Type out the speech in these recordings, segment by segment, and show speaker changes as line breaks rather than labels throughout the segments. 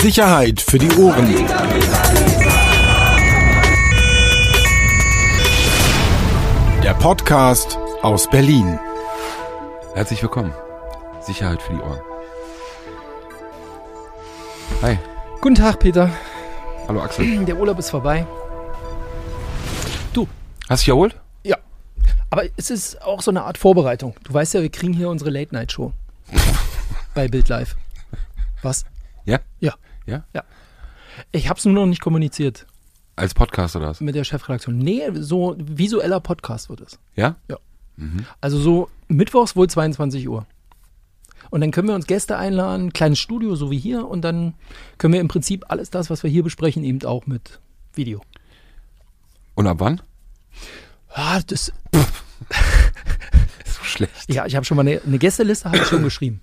Sicherheit für die Ohren. Der Podcast aus Berlin.
Herzlich willkommen. Sicherheit für die Ohren. Hi.
Guten Tag, Peter.
Hallo Axel.
Der Urlaub ist vorbei. Du,
Hast du dich erholt?
ja. Aber es ist auch so eine Art Vorbereitung. Du weißt ja, wir kriegen hier unsere Late-Night-Show. bei Bild Live. Was?
Ja?
Ja.
Ja?
Ich habe es nur noch nicht kommuniziert
Als Podcast oder was?
mit der Chefredaktion. Nee, so visueller Podcast wird es.
Ja?
Also so mittwochs wohl 22 Uhr. Und dann können wir uns Gäste einladen, kleines Studio, so wie hier. Und dann können wir im Prinzip alles das, was wir hier besprechen, eben auch mit Video.
Und ab wann?
Ah, das,
Ist so schlecht.
ja, ich habe schon mal eine, eine Gästeliste habe ich schon geschrieben.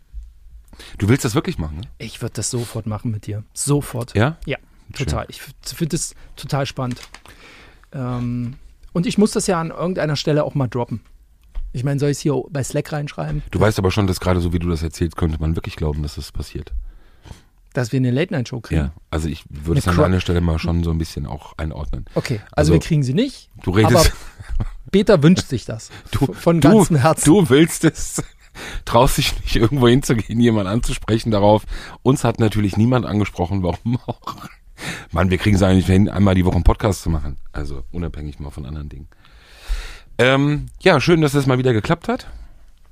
Du willst das wirklich machen, ne?
Ich würde das sofort machen mit dir. Sofort.
Ja?
Ja, total. Ich finde das total spannend. Ähm, und ich muss das ja an irgendeiner Stelle auch mal droppen. Ich meine, soll ich es hier bei Slack reinschreiben,
Du weißt aber schon, dass gerade so wie du das erzählst, könnte man wirklich glauben, dass das passiert.
dass wir eine Late-Night-Show kriegen?
Ja. Also ich würde es an deiner Stelle mal schon so ein bisschen auch einordnen.
Okay, also,
Also,
wir kriegen sie nicht.
Du redest.
Peter wünscht sich das.
Du,
von
du,
ganzem Herzen.
Du willst es. Traust dich nicht irgendwo hinzugehen, jemanden anzusprechen darauf. Uns hat natürlich niemand angesprochen, warum auch. Mann, wir kriegen es eigentlich hin, einmal die Woche einen Podcast zu machen. Also unabhängig mal von anderen Dingen. Ähm, ja, schön, dass das mal wieder geklappt hat.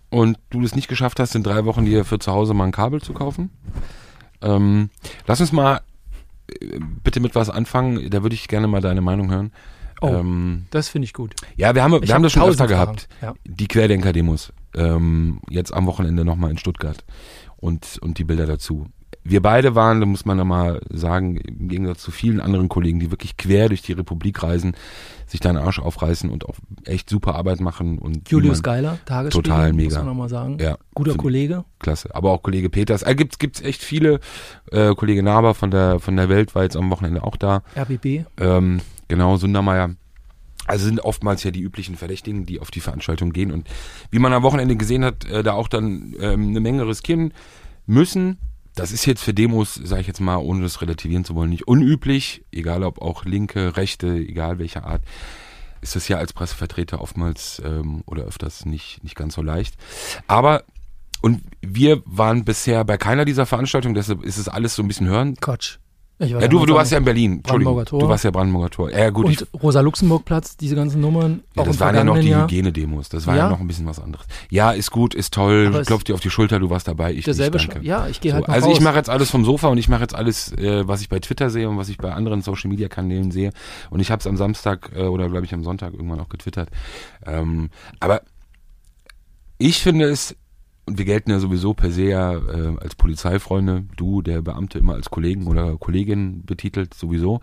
Und du es nicht geschafft hast, in drei Wochen dir für zu Hause mal ein Kabel zu kaufen. Ähm, lass uns mal äh, bitte mit was anfangen. Da würde ich gerne mal deine Meinung hören.
Oh.
Ähm,
Das finde ich gut.
ja, wir haben,
Ich
wir haben
hab
das schon öfter
Fragen.
gehabt.
Ja.
Die Querdenker-Demos. Ähm, jetzt am Wochenende nochmal in Stuttgart. Und, und die Bilder dazu. Wir beide waren, da muss man nochmal sagen, im Gegensatz zu vielen anderen Kollegen, die wirklich quer durch die Republik reisen, sich da einen Arsch aufreißen und auch echt super Arbeit machen. Und
Julius Geiler, Tagesspiegel,
Total
muss
mega.
man nochmal sagen.
Ja,
Guter Kollege.
Klasse. Aber auch Kollege Peters. Äh, gibt's, gibt's echt viele. Äh, Kollege Naber von der, von der Welt war jetzt am Wochenende auch da.
RBB.
Ähm, genau, Sundermeier. Also sind oftmals ja die üblichen Verdächtigen, die auf die Veranstaltung gehen und wie man am Wochenende gesehen hat, äh, da auch dann ähm, eine Menge riskieren müssen. Das ist jetzt für Demos, sage ich jetzt mal, ohne das relativieren zu wollen, nicht unüblich. Egal ob auch Linke, Rechte, egal welcher Art, ist das ja als Pressevertreter oftmals ähm, oder öfters nicht, nicht ganz so leicht. Aber und wir waren bisher bei keiner dieser Veranstaltungen, deshalb ist es alles so ein bisschen hören.
Quatsch.
Ja, du, du warst ja in Berlin. Entschuldigung,
Brandenburger Tor.
du warst ja Brandenburger Tor. Ja, gut,
Und Rosa-Luxemburg-Platz, diese ganzen Nummern.
ja, das waren ja noch die
Jahr.
Hygienedemos. Das war ja.
Ja.
noch ein bisschen was anderes. Ja, ist gut, ist toll. Klopft dir auf die Schulter, du warst dabei. Ich
Derselbe
nicht, danke.
Ja, ich gehe
So,
halt
also
raus.
ich mache jetzt alles vom Sofa und ich mache jetzt alles, äh, was ich bei Twitter sehe und was ich bei anderen Social Media Kanälen sehe. Und ich habe es am Samstag äh, oder glaube ich am Sonntag irgendwann auch getwittert. Ähm, aber ich finde es, und wir gelten ja sowieso per se ja äh, als Polizeifreunde, du, der Beamte, immer als Kollegen oder Kollegin betitelt, sowieso.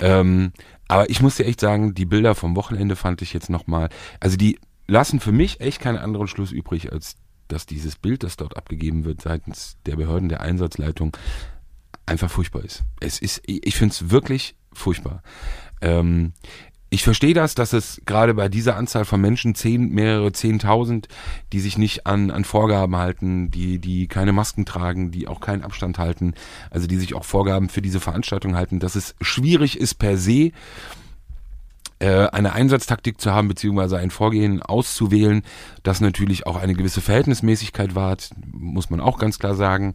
Ähm, aber ich muss dir echt sagen, die Bilder vom Wochenende fand ich jetzt nochmal, also die lassen für mich echt keinen anderen Schluss übrig, als dass dieses Bild, das dort abgegeben wird seitens der Behörden, der Einsatzleitung, einfach furchtbar ist. Es ist, ich finde es wirklich furchtbar. Ähm, ich verstehe das, dass es gerade bei dieser Anzahl von Menschen, zehn, mehrere Zehntausend, die sich nicht an, an Vorgaben halten, die, die keine Masken tragen, die auch keinen Abstand halten, also die sich auch Vorgaben für diese Veranstaltung halten, dass es schwierig ist per se, äh, eine Einsatztaktik zu haben, beziehungsweise ein Vorgehen auszuwählen, das natürlich auch eine gewisse Verhältnismäßigkeit wahrt, muss man auch ganz klar sagen.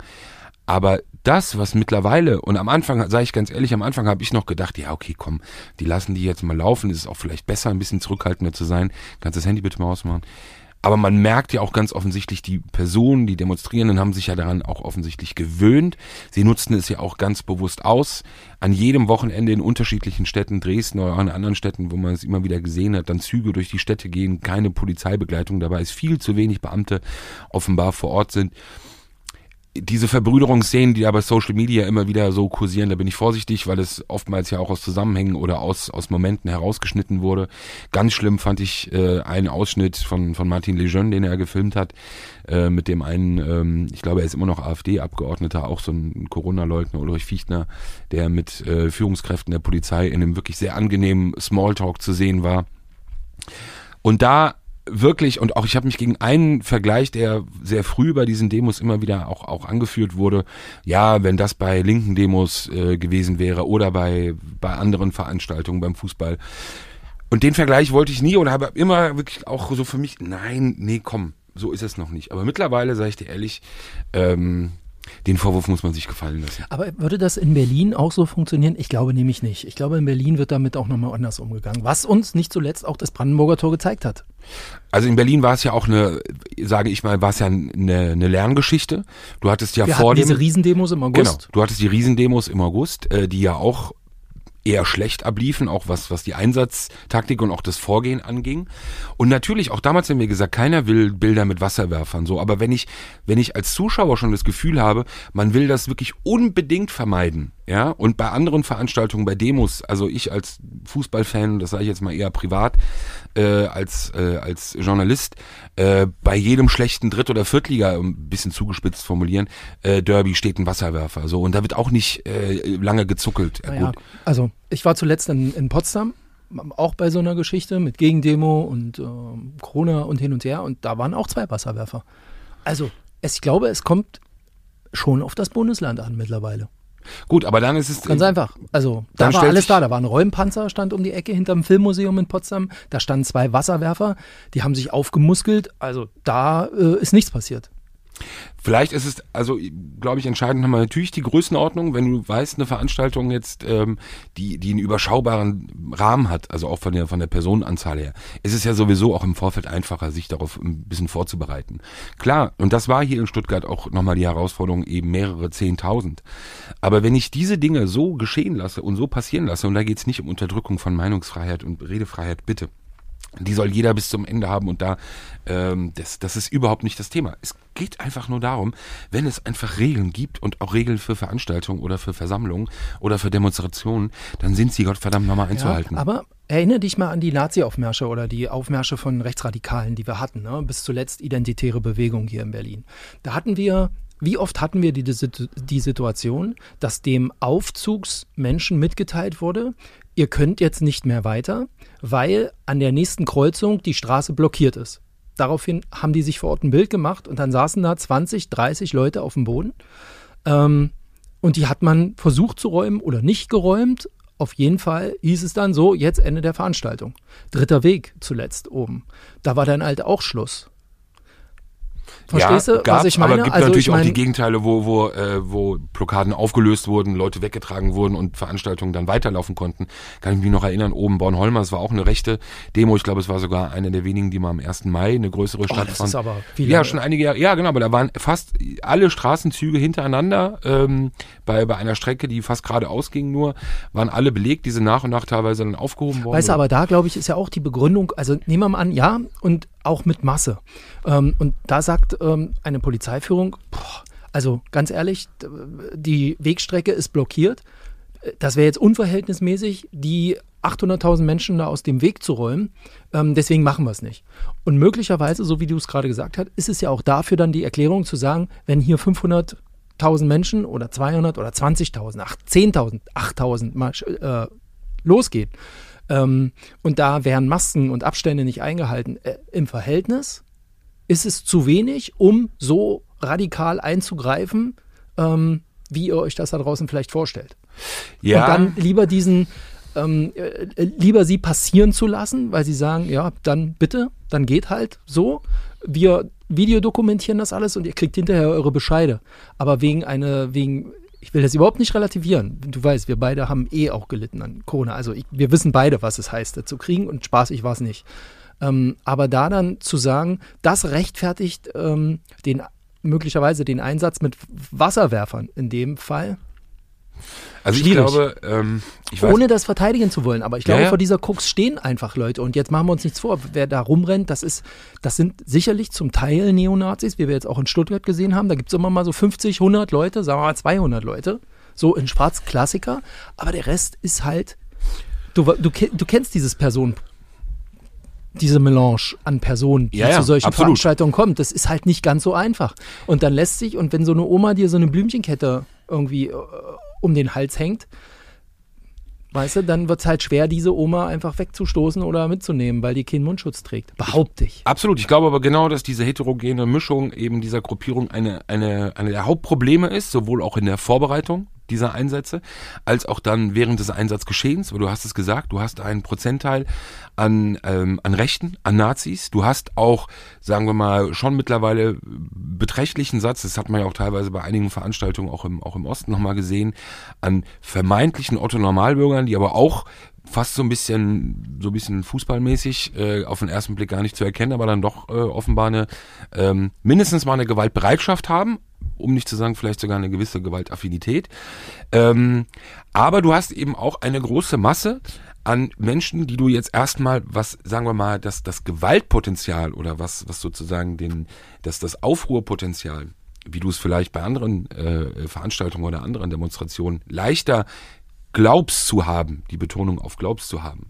Aber das, was mittlerweile, und am Anfang, sage ich ganz ehrlich, am Anfang habe ich noch gedacht, ja, okay, komm, die lassen die jetzt mal laufen, ist es auch vielleicht besser, ein bisschen zurückhaltender zu sein. Kannst das Handy bitte mal ausmachen. Aber man merkt ja auch ganz offensichtlich, die Personen, die Demonstrierenden haben sich ja daran auch offensichtlich gewöhnt. Sie nutzten es ja auch ganz bewusst aus. An jedem Wochenende in unterschiedlichen Städten, Dresden oder auch in anderen Städten, wo man es immer wieder gesehen hat, dann Züge durch die Städte gehen, keine Polizeibegleitung dabei ist, viel zu wenig Beamte offenbar vor Ort sind diese Verbrüderungsszenen, die da bei Social Media immer wieder so kursieren, da bin ich vorsichtig, weil es oftmals ja auch aus Zusammenhängen oder aus, aus Momenten herausgeschnitten wurde. Ganz schlimm fand ich äh, einen Ausschnitt von, von Martin Lejeune, den er gefilmt hat, äh, mit dem einen, ähm, ich glaube, er ist immer noch AfD-Abgeordneter, auch so ein Corona-Leugner, Ulrich Fichtner, der mit äh, Führungskräften der Polizei in einem wirklich sehr angenehmen Smalltalk zu sehen war. Und da wirklich, und auch ich habe mich gegen einen Vergleich, der sehr früh bei diesen Demos immer wieder auch, auch angeführt wurde, ja, wenn das bei linken Demos äh, gewesen wäre oder bei, bei anderen Veranstaltungen beim Fußball. Und den Vergleich wollte ich nie und habe immer wirklich auch so für mich, nein, nee, komm, so ist es noch nicht. Aber mittlerweile, sage ich dir ehrlich, ähm, den Vorwurf muss man sich gefallen lassen.
Aber würde das in Berlin auch so funktionieren? Ich glaube nämlich nicht. Ich glaube, in Berlin wird damit auch nochmal anders umgegangen. Was uns nicht zuletzt auch das Brandenburger Tor gezeigt hat.
Also in Berlin war es ja auch eine, sage ich mal, war es ja eine, eine Lerngeschichte. Du hattest ja
Wir
vor dem,
diese Riesendemos im
genau,
August.
du hattest die Riesendemos im August, äh, die ja auch eher schlecht abliefen, auch was, was die Einsatztaktik und auch das Vorgehen anging. Und natürlich, auch damals haben wir gesagt, keiner will Bilder mit Wasserwerfern, so. Aber wenn ich, wenn ich als Zuschauer schon das Gefühl habe, man will das wirklich unbedingt vermeiden, ja, und bei anderen Veranstaltungen, bei Demos, also ich als Fußballfan, das sage ich jetzt mal eher privat, äh, als, äh, als Journalist, äh, bei jedem schlechten Dritt- oder Viertliga, um ein bisschen zugespitzt formulieren, äh, Derby steht ein Wasserwerfer, so. Und da wird auch nicht äh, lange gezuckelt. Ja,
Naja, also ich war zuletzt in, in Potsdam, auch bei so einer Geschichte mit Gegendemo und ähm, Corona und hin und her und da waren auch zwei Wasserwerfer. Also es, ich glaube, es kommt schon auf das Bundesland an mittlerweile.
Gut, aber dann ist es.
Ganz einfach. Also da war alles da. Da war ein Räumpanzer, stand um die Ecke hinterm Filmmuseum in Potsdam. Da standen zwei Wasserwerfer, die haben sich aufgemuskelt. Also da äh, ist nichts passiert.
Vielleicht ist es, also glaube ich, entscheidend nochmal natürlich die Größenordnung, wenn du weißt, eine Veranstaltung jetzt, ähm, die, die einen überschaubaren Rahmen hat, also auch von der, von der Personenanzahl her, ist es ja sowieso auch im Vorfeld einfacher, sich darauf ein bisschen vorzubereiten. Klar, und das war hier in Stuttgart auch nochmal die Herausforderung, eben mehrere Zehntausend. Aber wenn ich diese Dinge so geschehen lasse und so passieren lasse, und da geht es nicht um Unterdrückung von Meinungsfreiheit und Redefreiheit, bitte. Die soll jeder bis zum Ende haben und da, ähm, das, das ist überhaupt nicht das Thema. Es geht einfach nur darum, wenn es einfach Regeln gibt und auch Regeln für Veranstaltungen oder für Versammlungen oder für Demonstrationen, dann sind sie Gottverdammt nochmal einzuhalten.
Ja, aber erinnere dich mal an die Nazi-Aufmärsche oder die Aufmärsche von Rechtsradikalen, die wir hatten. Ne? Bis zuletzt identitäre Bewegung hier in Berlin. Da hatten wir, wie oft hatten wir die, die, Situation, dass dem Aufzugsmenschen mitgeteilt wurde, ihr könnt jetzt nicht mehr weiter, weil an der nächsten Kreuzung die Straße blockiert ist. Daraufhin haben die sich vor Ort ein Bild gemacht und dann saßen da 20, 30 Leute auf dem Boden. Ähm, und die hat man versucht zu räumen oder nicht geräumt. Auf jeden Fall hieß es dann so, jetzt Ende der Veranstaltung. Dritter Weg zuletzt oben. Da war dann halt auch Schluss. Verstehst
ja,
du,
gab's,
was ich meine?
Aber gibt
also
natürlich
ich
auch die
meine,
Gegenteile, wo, wo, äh, wo Blockaden aufgelöst wurden, Leute weggetragen wurden und Veranstaltungen dann weiterlaufen konnten. Kann ich mich noch erinnern, oben Bornholmer, es war auch eine rechte Demo. Ich glaube, es war sogar eine der wenigen, die mal am 1. Mai eine größere
oh,
Stadt
das ist aber viel
Ja, schon einige Jahre. Ja, genau, aber da waren fast alle Straßenzüge hintereinander ähm, bei, bei einer Strecke, die fast geradeaus ging nur, waren alle belegt, diese nach und nach teilweise dann aufgehoben worden.
Weißt du, aber da glaube ich, ist ja auch die Begründung, also nehmen wir mal an, ja, und auch mit Masse. Ähm, und da sagt ähm, eine Polizeiführung, boah, also ganz ehrlich, die Wegstrecke ist blockiert. Das wäre jetzt unverhältnismäßig, die 800.000 Menschen da aus dem Weg zu räumen. Ähm, deswegen machen wir es nicht. Und möglicherweise, so wie du es gerade gesagt hast, ist es ja auch dafür dann die Erklärung zu sagen, wenn hier 500.000 Menschen oder 200 oder 20.000, ach, 10.000, 8.000 mal äh, losgeht, ähm, und da werden Masken und Abstände nicht eingehalten, äh, im Verhältnis ist es zu wenig, um so radikal einzugreifen, ähm, wie ihr euch das da draußen vielleicht vorstellt.
ja,
Und dann lieber diesen, ähm, äh, lieber sie passieren zu lassen, weil sie sagen, ja, dann bitte, dann geht halt so. Wir videodokumentieren das alles und ihr kriegt hinterher eure Bescheide. Aber wegen einer, wegen, ich will das überhaupt nicht relativieren. Du weißt, wir beide haben eh auch gelitten an Corona. Also ich, wir wissen beide, was es heißt, das zu kriegen und spaßig war es nicht. Ähm, aber da dann zu sagen, das rechtfertigt ähm, den möglicherweise den Einsatz mit Wasserwerfern in dem Fall,
also ich
schwierig.
glaube, ähm, ich weiß,
ohne das verteidigen zu wollen. Aber ich glaube,
Ja, ja.
vor dieser Krux stehen einfach Leute. Und jetzt machen wir uns nichts vor. Wer da rumrennt, das ist, das sind sicherlich zum Teil Neonazis, wie wir jetzt auch in Stuttgart gesehen haben. Da gibt es immer mal so 50, 100 Leute, sagen wir mal 200 Leute. So in Schwarz Klassiker. Aber der Rest ist halt, du, du, du kennst dieses Person, diese Melange an Personen, die
Ja, ja,
zu solchen
absolut.
Veranstaltungen kommt. Das ist halt nicht ganz so einfach. Und dann lässt sich, und wenn so eine Oma dir so eine Blümchenkette irgendwie äh, um den Hals hängt, weißt du, dann wird es halt schwer, diese Oma einfach wegzustoßen oder mitzunehmen, weil die keinen Mundschutz trägt. Behaupte ich.
Absolut. Ich glaube aber genau, dass diese heterogene Mischung eben dieser Gruppierung eine, eine, eine der Hauptprobleme ist, sowohl auch in der Vorbereitung dieser Einsätze, als auch dann während des Einsatzgeschehens, weil du hast es gesagt, du hast einen Prozentteil an, ähm, an Rechten, an Nazis, du hast auch, sagen wir mal, schon mittlerweile beträchtlichen Satz, das hat man ja auch teilweise bei einigen Veranstaltungen auch im, auch im Osten nochmal gesehen, an vermeintlichen Otto-Normalbürgern, die aber auch fast so ein bisschen so ein bisschen fußballmäßig äh, auf den ersten Blick gar nicht zu erkennen, aber dann doch äh, offenbar eine ähm, mindestens mal eine Gewaltbereitschaft haben, um nicht zu sagen vielleicht sogar eine gewisse Gewaltaffinität. Ähm, aber du hast eben auch eine große Masse an Menschen, die du jetzt erstmal, was sagen wir mal, dass das Gewaltpotenzial oder was was sozusagen den, dass das Aufruhrpotenzial wie du es vielleicht bei anderen äh, Veranstaltungen oder anderen Demonstrationen leichter glaubst zu haben, die Betonung auf glaubst zu haben.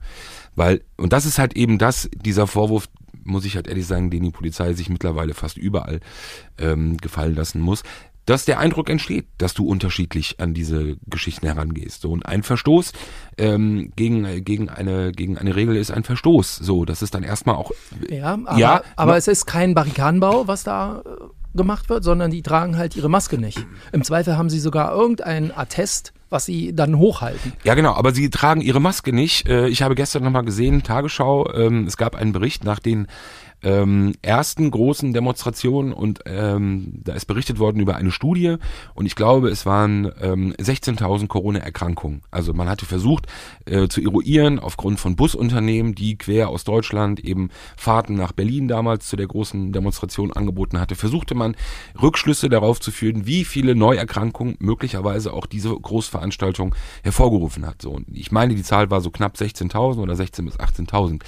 Weil, und das ist halt eben das, dieser Vorwurf, muss ich halt ehrlich sagen, den die Polizei sich mittlerweile fast überall ähm, gefallen lassen muss, dass der Eindruck entsteht, dass du unterschiedlich an diese Geschichten herangehst. So, und ein Verstoß ähm, gegen, gegen, eine, gegen eine Regel ist ein Verstoß. So, das ist dann erstmal auch.
Ja, aber, ja, aber es ist kein Barrikadenbau, was da äh, gemacht wird, sondern die tragen halt ihre Maske nicht. Im Zweifel haben sie sogar irgendein Attest, was sie dann hochhalten.
Ja, genau, aber sie tragen ihre Maske nicht. Äh, ich habe gestern nochmal gesehen, Tagesschau, ähm, es gab einen Bericht nach den ähm, ersten großen Demonstrationen und ähm, da ist berichtet worden über eine Studie und ich glaube, es waren ähm, 16.000 Corona-Erkrankungen. Also man hatte versucht äh, zu eruieren aufgrund von Busunternehmen, die quer aus Deutschland eben Fahrten nach Berlin damals zu der großen Demonstration angeboten hatte, versuchte man Rückschlüsse darauf zu führen, wie viele Neuerkrankungen möglicherweise auch diese Großveranstaltung hervorgerufen hat. So, und ich meine, die Zahl war so knapp 16.000 oder 16.000 bis 18.000.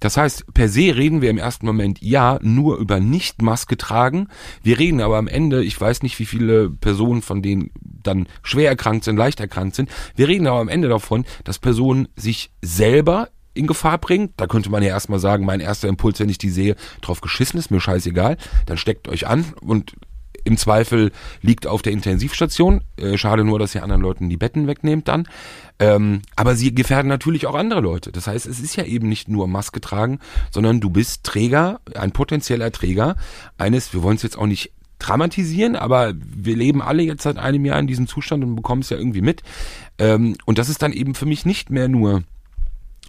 Das heißt, per se reden wir im ersten Moment ja nur über Nicht-Maske tragen. Wir reden aber am Ende, ich weiß nicht, wie viele Personen von denen dann schwer erkrankt sind, leicht erkrankt sind. Wir reden aber am Ende davon, dass Personen sich selber in Gefahr bringen. Da könnte man ja erstmal sagen, mein erster Impuls, wenn ich die sehe, drauf geschissen ist, mir scheißegal. Dann steckt euch an und im Zweifel liegt auf der Intensivstation. Äh, schade nur, dass ihr anderen Leuten die Betten wegnehmt dann. Ähm, aber sie gefährden natürlich auch andere Leute. Das heißt, es ist ja eben nicht nur Maske tragen, sondern du bist Träger, ein potenzieller Träger eines, wir wollen es jetzt auch nicht dramatisieren, aber wir leben alle jetzt seit einem Jahr in diesem Zustand und bekommen es ja irgendwie mit. Ähm, und das ist dann eben für mich nicht mehr nur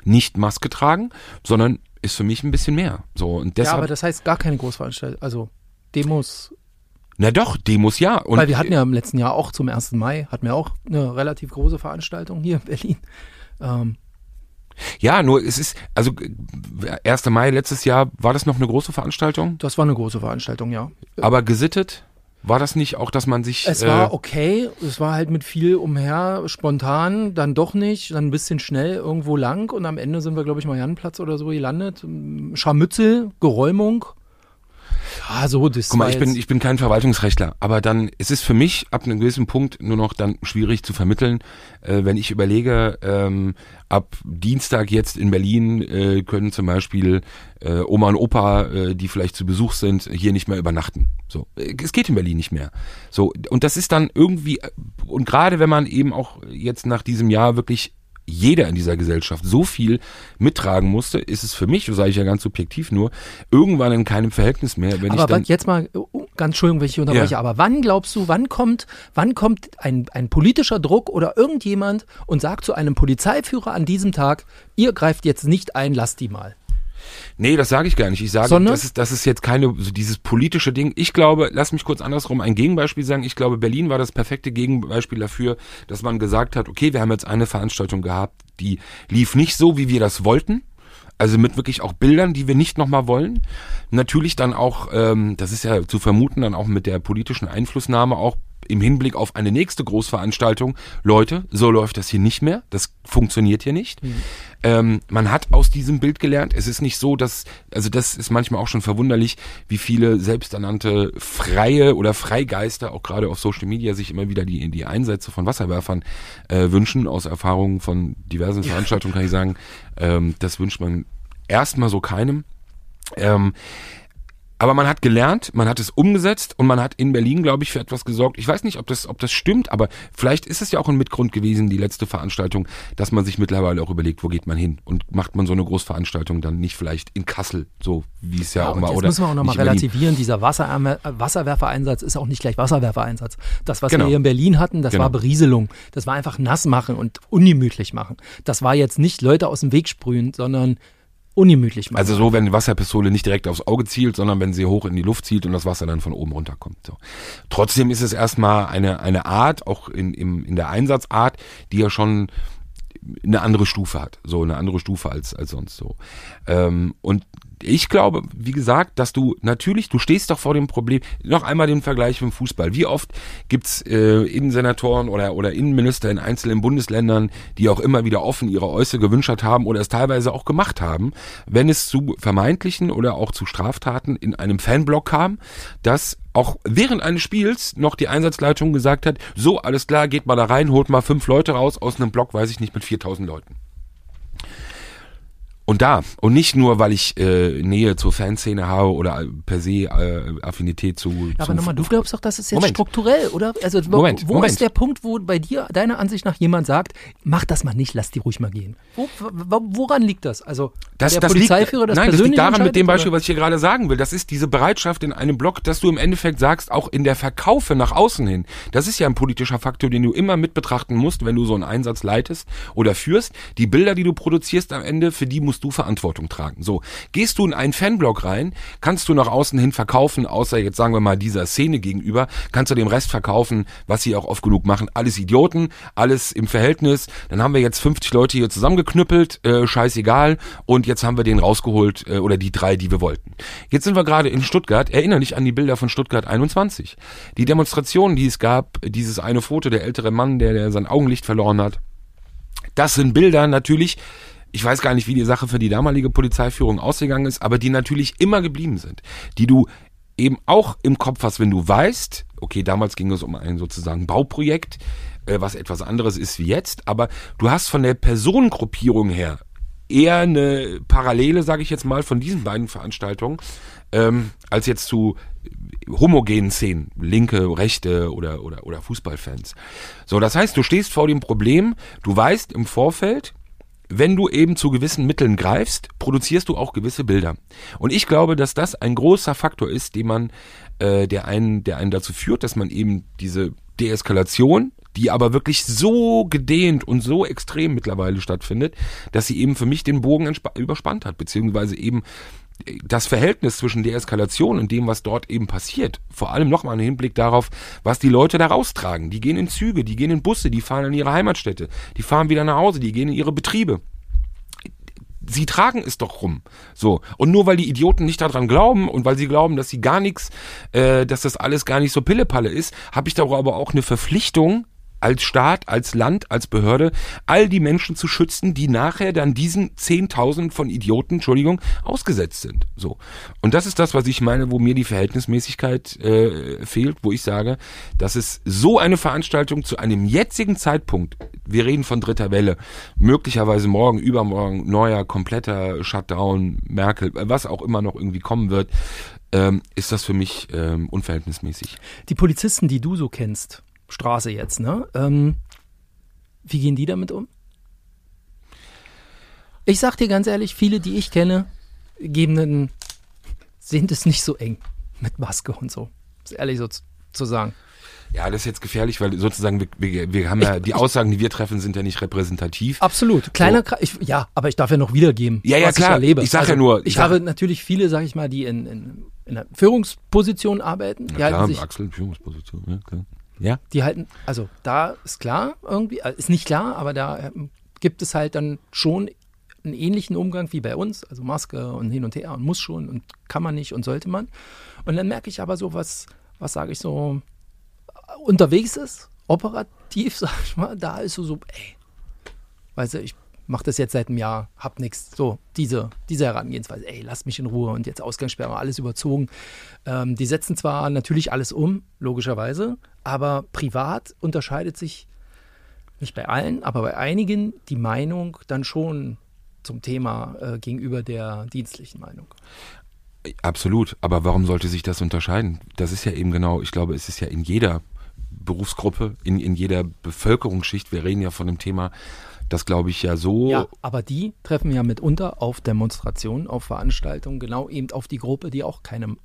nicht Maske tragen, sondern ist für mich ein bisschen mehr. So und deshalb,
ja, aber das heißt gar keine Großveranstaltung, also Demos
na doch, Demos ja.
Und Weil wir hatten ja im letzten Jahr auch zum 1. Mai, hatten wir auch eine relativ große Veranstaltung hier in Berlin. Ähm,
ja, nur es ist, also 1. Mai letztes Jahr, war das noch eine große Veranstaltung?
Das war eine große Veranstaltung, ja.
Aber gesittet? War das nicht auch, dass man sich.
Es war äh, okay, es war halt mit viel umher, spontan, dann doch nicht, dann ein bisschen schnell irgendwo lang und am Ende sind wir, glaube ich, Mariannenplatz oder so gelandet. Scharmützel, Geräumung.
Ja, so, das Guck mal, ich bin, ich bin kein Verwaltungsrechtler, aber dann ist es für mich ab einem gewissen Punkt nur noch dann schwierig zu vermitteln, äh, wenn ich überlege, ähm, ab Dienstag jetzt in Berlin äh, können zum Beispiel äh, Oma und Opa, äh, die vielleicht zu Besuch sind, hier nicht mehr übernachten. So, äh, es geht in Berlin nicht mehr. So und das ist dann irgendwie und gerade wenn man eben auch jetzt nach diesem Jahr wirklich jeder in dieser Gesellschaft so viel mittragen musste, ist es für mich, so sage ich ja ganz subjektiv nur, irgendwann in keinem Verhältnis mehr. Wenn
aber
ich dann,
jetzt mal, oh, ganz Entschuldigung, wenn ich unterbreche, ja. aber wann glaubst du, wann kommt, wann kommt ein, ein politischer Druck oder irgendjemand und sagt zu einem Polizeiführer an diesem Tag, ihr greift jetzt nicht ein, lasst die mal?
Nee, das sage ich gar nicht. Ich sage, das ist, das ist jetzt keine, so dieses politische Ding. Ich glaube, lass mich kurz andersrum ein Gegenbeispiel sagen. Ich glaube, Berlin war das perfekte Gegenbeispiel dafür, dass man gesagt hat, okay, wir haben jetzt eine Veranstaltung gehabt, die lief nicht so, wie wir das wollten. Also mit wirklich auch Bildern, die wir nicht nochmal wollen. Natürlich dann auch, ähm, das ist ja zu vermuten, dann auch mit der politischen Einflussnahme auch im Hinblick auf eine nächste Großveranstaltung, Leute, so läuft das hier nicht mehr, das funktioniert hier nicht. Mhm. Ähm, man hat aus diesem Bild gelernt. Es ist nicht so, dass, also das ist manchmal auch schon verwunderlich, wie viele selbsternannte Freie oder Freigeister, auch gerade auf Social Media, sich immer wieder die, die Einsätze von Wasserwerfern äh, wünschen. Aus Erfahrungen von diversen. Veranstaltungen kann ich sagen, ähm, das wünscht man erstmal so keinem. Ähm, Aber man hat gelernt, man hat es umgesetzt und man hat in Berlin, glaube ich, für etwas gesorgt. Ich weiß nicht, ob das, ob das stimmt, aber vielleicht ist es ja auch ein Mitgrund gewesen, die letzte Veranstaltung, dass man sich mittlerweile auch überlegt, wo geht man hin und macht man so eine Großveranstaltung dann nicht vielleicht in Kassel, so wie es ja,
Ja,
auch mal
jetzt
oder
müssen wir auch nochmal relativieren. Dieser Wasser, Wasserwerfereinsatz ist auch nicht gleich Wasserwerfereinsatz. Das, was
Genau.
wir hier in Berlin hatten, das
Genau.
war Berieselung. Das war einfach nass machen und ungemütlich machen. Das war jetzt nicht Leute aus dem Weg sprühen, sondern ungemütlich machen.
Also so, wenn die Wasserpistole nicht direkt aufs Auge zielt, sondern wenn sie hoch in die Luft zielt und das Wasser dann von oben runterkommt. So. Trotzdem ist es erstmal eine, eine Art, auch in, im, in der Einsatzart, die ja schon eine andere Stufe hat. So eine andere Stufe als, als sonst so. Ähm, und ich glaube, wie gesagt, dass du natürlich, du stehst doch vor dem Problem, noch einmal den Vergleich mit dem Fußball. Wie oft gibt's äh, Innensenatoren oder, oder Innenminister in einzelnen Bundesländern, die auch immer wieder offen ihre Äußere gewünscht haben oder es teilweise auch gemacht haben, wenn es zu vermeintlichen oder auch zu Straftaten in einem Fanblock kam, dass auch während eines Spiels noch die Einsatzleitung gesagt hat, so, alles klar, geht mal da rein, holt mal fünf Leute raus aus einem Block, weiß ich nicht, mit 4000 Leuten. Und da, und nicht nur, weil ich äh, Nähe zur Fanszene habe oder per se äh, Affinität zu.
Ja, aber nochmal, du glaubst doch, das ist jetzt
Moment.
strukturell, oder? Also wo,
Moment,
wo
Moment.
ist der Punkt, wo bei dir deiner Ansicht nach jemand sagt, mach das mal nicht, lass die ruhig mal gehen? Wo, wo, woran liegt das? Also
Das,
der
das
Polizeiführer
liegt,
das
nein, das liegt daran mit dem Beispiel,
oder?
was ich hier gerade sagen will. Das ist diese Bereitschaft in einem Block, dass du im Endeffekt sagst, auch in der Verkaufe nach außen hin. Das ist ja ein politischer Faktor, den du immer mit betrachten musst, wenn du so einen Einsatz leitest oder führst. Die Bilder, die du produzierst am Ende, für die musst du Verantwortung tragen. So, gehst du in einen Fanblock rein, kannst du nach außen hin verkaufen, außer jetzt sagen wir mal dieser Szene gegenüber, kannst du dem Rest verkaufen, was sie auch oft genug machen. Alles Idioten, alles im Verhältnis. Dann haben wir jetzt 50 Leute hier zusammengeknüppelt, äh, scheißegal. Und jetzt haben wir den rausgeholt, äh, oder die drei, die wir wollten. Jetzt sind wir gerade in Stuttgart. Erinnere dich an die Bilder von Stuttgart 21. Die Demonstrationen, die es gab, dieses eine Foto, der ältere Mann, der, der sein Augenlicht verloren hat. Das sind Bilder natürlich, ich weiß gar nicht, wie die Sache für die damalige Polizeiführung ausgegangen ist, aber die natürlich immer geblieben sind. Die du eben auch im Kopf hast, wenn du weißt, okay, damals ging es um ein sozusagen Bauprojekt, äh, was etwas anderes ist wie jetzt, aber du hast von der Personengruppierung her eher eine Parallele, sage ich jetzt mal, von diesen beiden Veranstaltungen, ähm, als jetzt zu homogenen Szenen, linke, rechte oder, oder, oder Fußballfans. So, das heißt, du stehst vor dem Problem, du weißt im Vorfeld, wenn du eben zu gewissen Mitteln greifst, produzierst du auch gewisse Bilder. Und ich glaube, dass das ein großer Faktor ist, den man, äh, der einen, der einen dazu führt, dass man eben diese Deeskalation, die aber wirklich so gedehnt und so extrem mittlerweile stattfindet, dass sie eben für mich den Bogen überspannt hat, beziehungsweise eben das Verhältnis zwischen Deeskalation und dem, was dort eben passiert, vor allem nochmal im Hinblick darauf, was die Leute da raustragen. Die gehen in Züge, die gehen in Busse, die fahren in ihre Heimatstätte, die fahren wieder nach Hause, die gehen in ihre Betriebe. Sie tragen es doch rum. So. Und nur weil die Idioten nicht daran glauben und weil sie glauben, dass sie gar nichts, äh, dass das alles gar nicht so Pillepalle ist, habe ich darüber aber auch eine Verpflichtung, als Staat, als Land, als Behörde, all die Menschen zu schützen, die nachher dann diesen 10.000 von Idioten, Entschuldigung, ausgesetzt sind. So. Und das ist das, was ich meine, wo mir die Verhältnismäßigkeit äh, fehlt, wo ich sage, dass es so eine Veranstaltung zu einem jetzigen Zeitpunkt, wir reden von dritter Welle, möglicherweise morgen, übermorgen, neuer, kompletter Shutdown, Merkel, was auch immer noch irgendwie kommen wird, ähm, ist das für mich ähm, unverhältnismäßig.
Die Polizisten, die du so kennst, Straße jetzt, ne? Ähm, wie gehen die damit um? Ich sag dir ganz ehrlich, viele, die ich kenne, geben einen, sehen das nicht so eng mit Maske und so. Ist ehrlich so zu, sagen.
Ja, das ist jetzt gefährlich, weil sozusagen wir, wir, wir haben ja die Aussagen, die wir treffen, sind ja nicht repräsentativ.
Absolut. Kleiner Kreis. Ich, ja, aber ich darf ja noch wiedergeben,
Ja, ja,
was
klar.
ich erlebe.
Ich sag ja nur- ich
Ich, habe natürlich viele, sag ich mal, die in, in, in einer Führungsposition arbeiten. Halten sich
Axel, Führungsposition, ja, klar. Ja,
die halten, also da ist klar irgendwie, äh, ist nicht klar, aber da ähm, gibt es halt dann schon einen ähnlichen Umgang wie bei uns, also Maske und hin und her und muss schon und kann man nicht und sollte man. Und dann merke ich aber so, was, was sage ich so, äh, unterwegs ist, operativ, sag ich mal, da ist so, so ey, weißt du, ich mache das jetzt seit einem Jahr, hab nichts, so, diese, diese Herangehensweise, ey, lass mich in Ruhe und jetzt Ausgangssperre, alles überzogen. Ähm, die setzen zwar natürlich alles um, logischerweise, aber privat unterscheidet sich nicht bei allen, aber bei einigen die Meinung dann schon zum Thema äh, gegenüber der dienstlichen Meinung.
Absolut, aber warum sollte sich das unterscheiden? Das ist ja eben genau, ich glaube, es ist ja in jeder Berufsgruppe, in, in jeder Bevölkerungsschicht, wir reden ja von dem Thema, das glaube ich ja so.
Ja, aber die treffen ja mitunter auf Demonstrationen, auf Veranstaltungen, genau eben auf die Gruppe, die auch keine,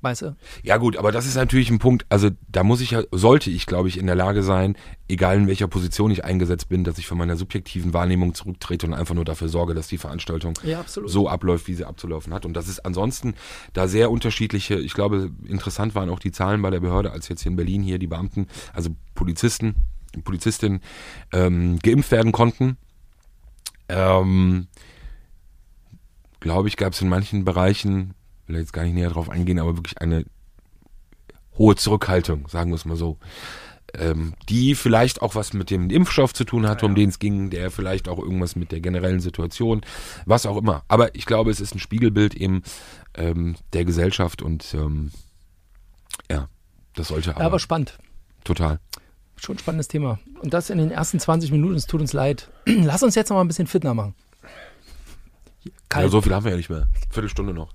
weißt du?
Ja gut, aber das ist natürlich ein Punkt, also da muss ich ja, sollte ich glaube ich in der Lage sein, egal in welcher Position ich eingesetzt bin, dass ich von meiner subjektiven Wahrnehmung zurücktrete und einfach nur dafür sorge, dass die Veranstaltung
Ja,
so abläuft, wie sie abzulaufen hat. Und das ist ansonsten da sehr unterschiedliche, ich glaube, interessant waren auch die Zahlen bei der Behörde, als jetzt hier in Berlin hier die Beamten, also Polizisten, Polizistinnen ähm, geimpft werden konnten. Ähm, glaube ich, gab es in manchen Bereichen, will jetzt gar nicht näher drauf eingehen, aber wirklich eine hohe Zurückhaltung, sagen wir es mal so. Ähm, die vielleicht auch was mit dem Impfstoff zu tun hatte, um den es ging, der vielleicht auch irgendwas mit der generellen Situation, was auch immer. Aber ich glaube, es ist ein Spiegelbild eben ähm, der Gesellschaft und ähm, ja, das sollte aber,
Ja, aber spannend.
total.
Schon ein spannendes Thema. Und das in den ersten 20 Minuten, es tut uns leid. Lass uns jetzt noch mal ein bisschen fitner machen. Kalt.
Ja, so viel haben wir ja nicht mehr. Viertelstunde noch.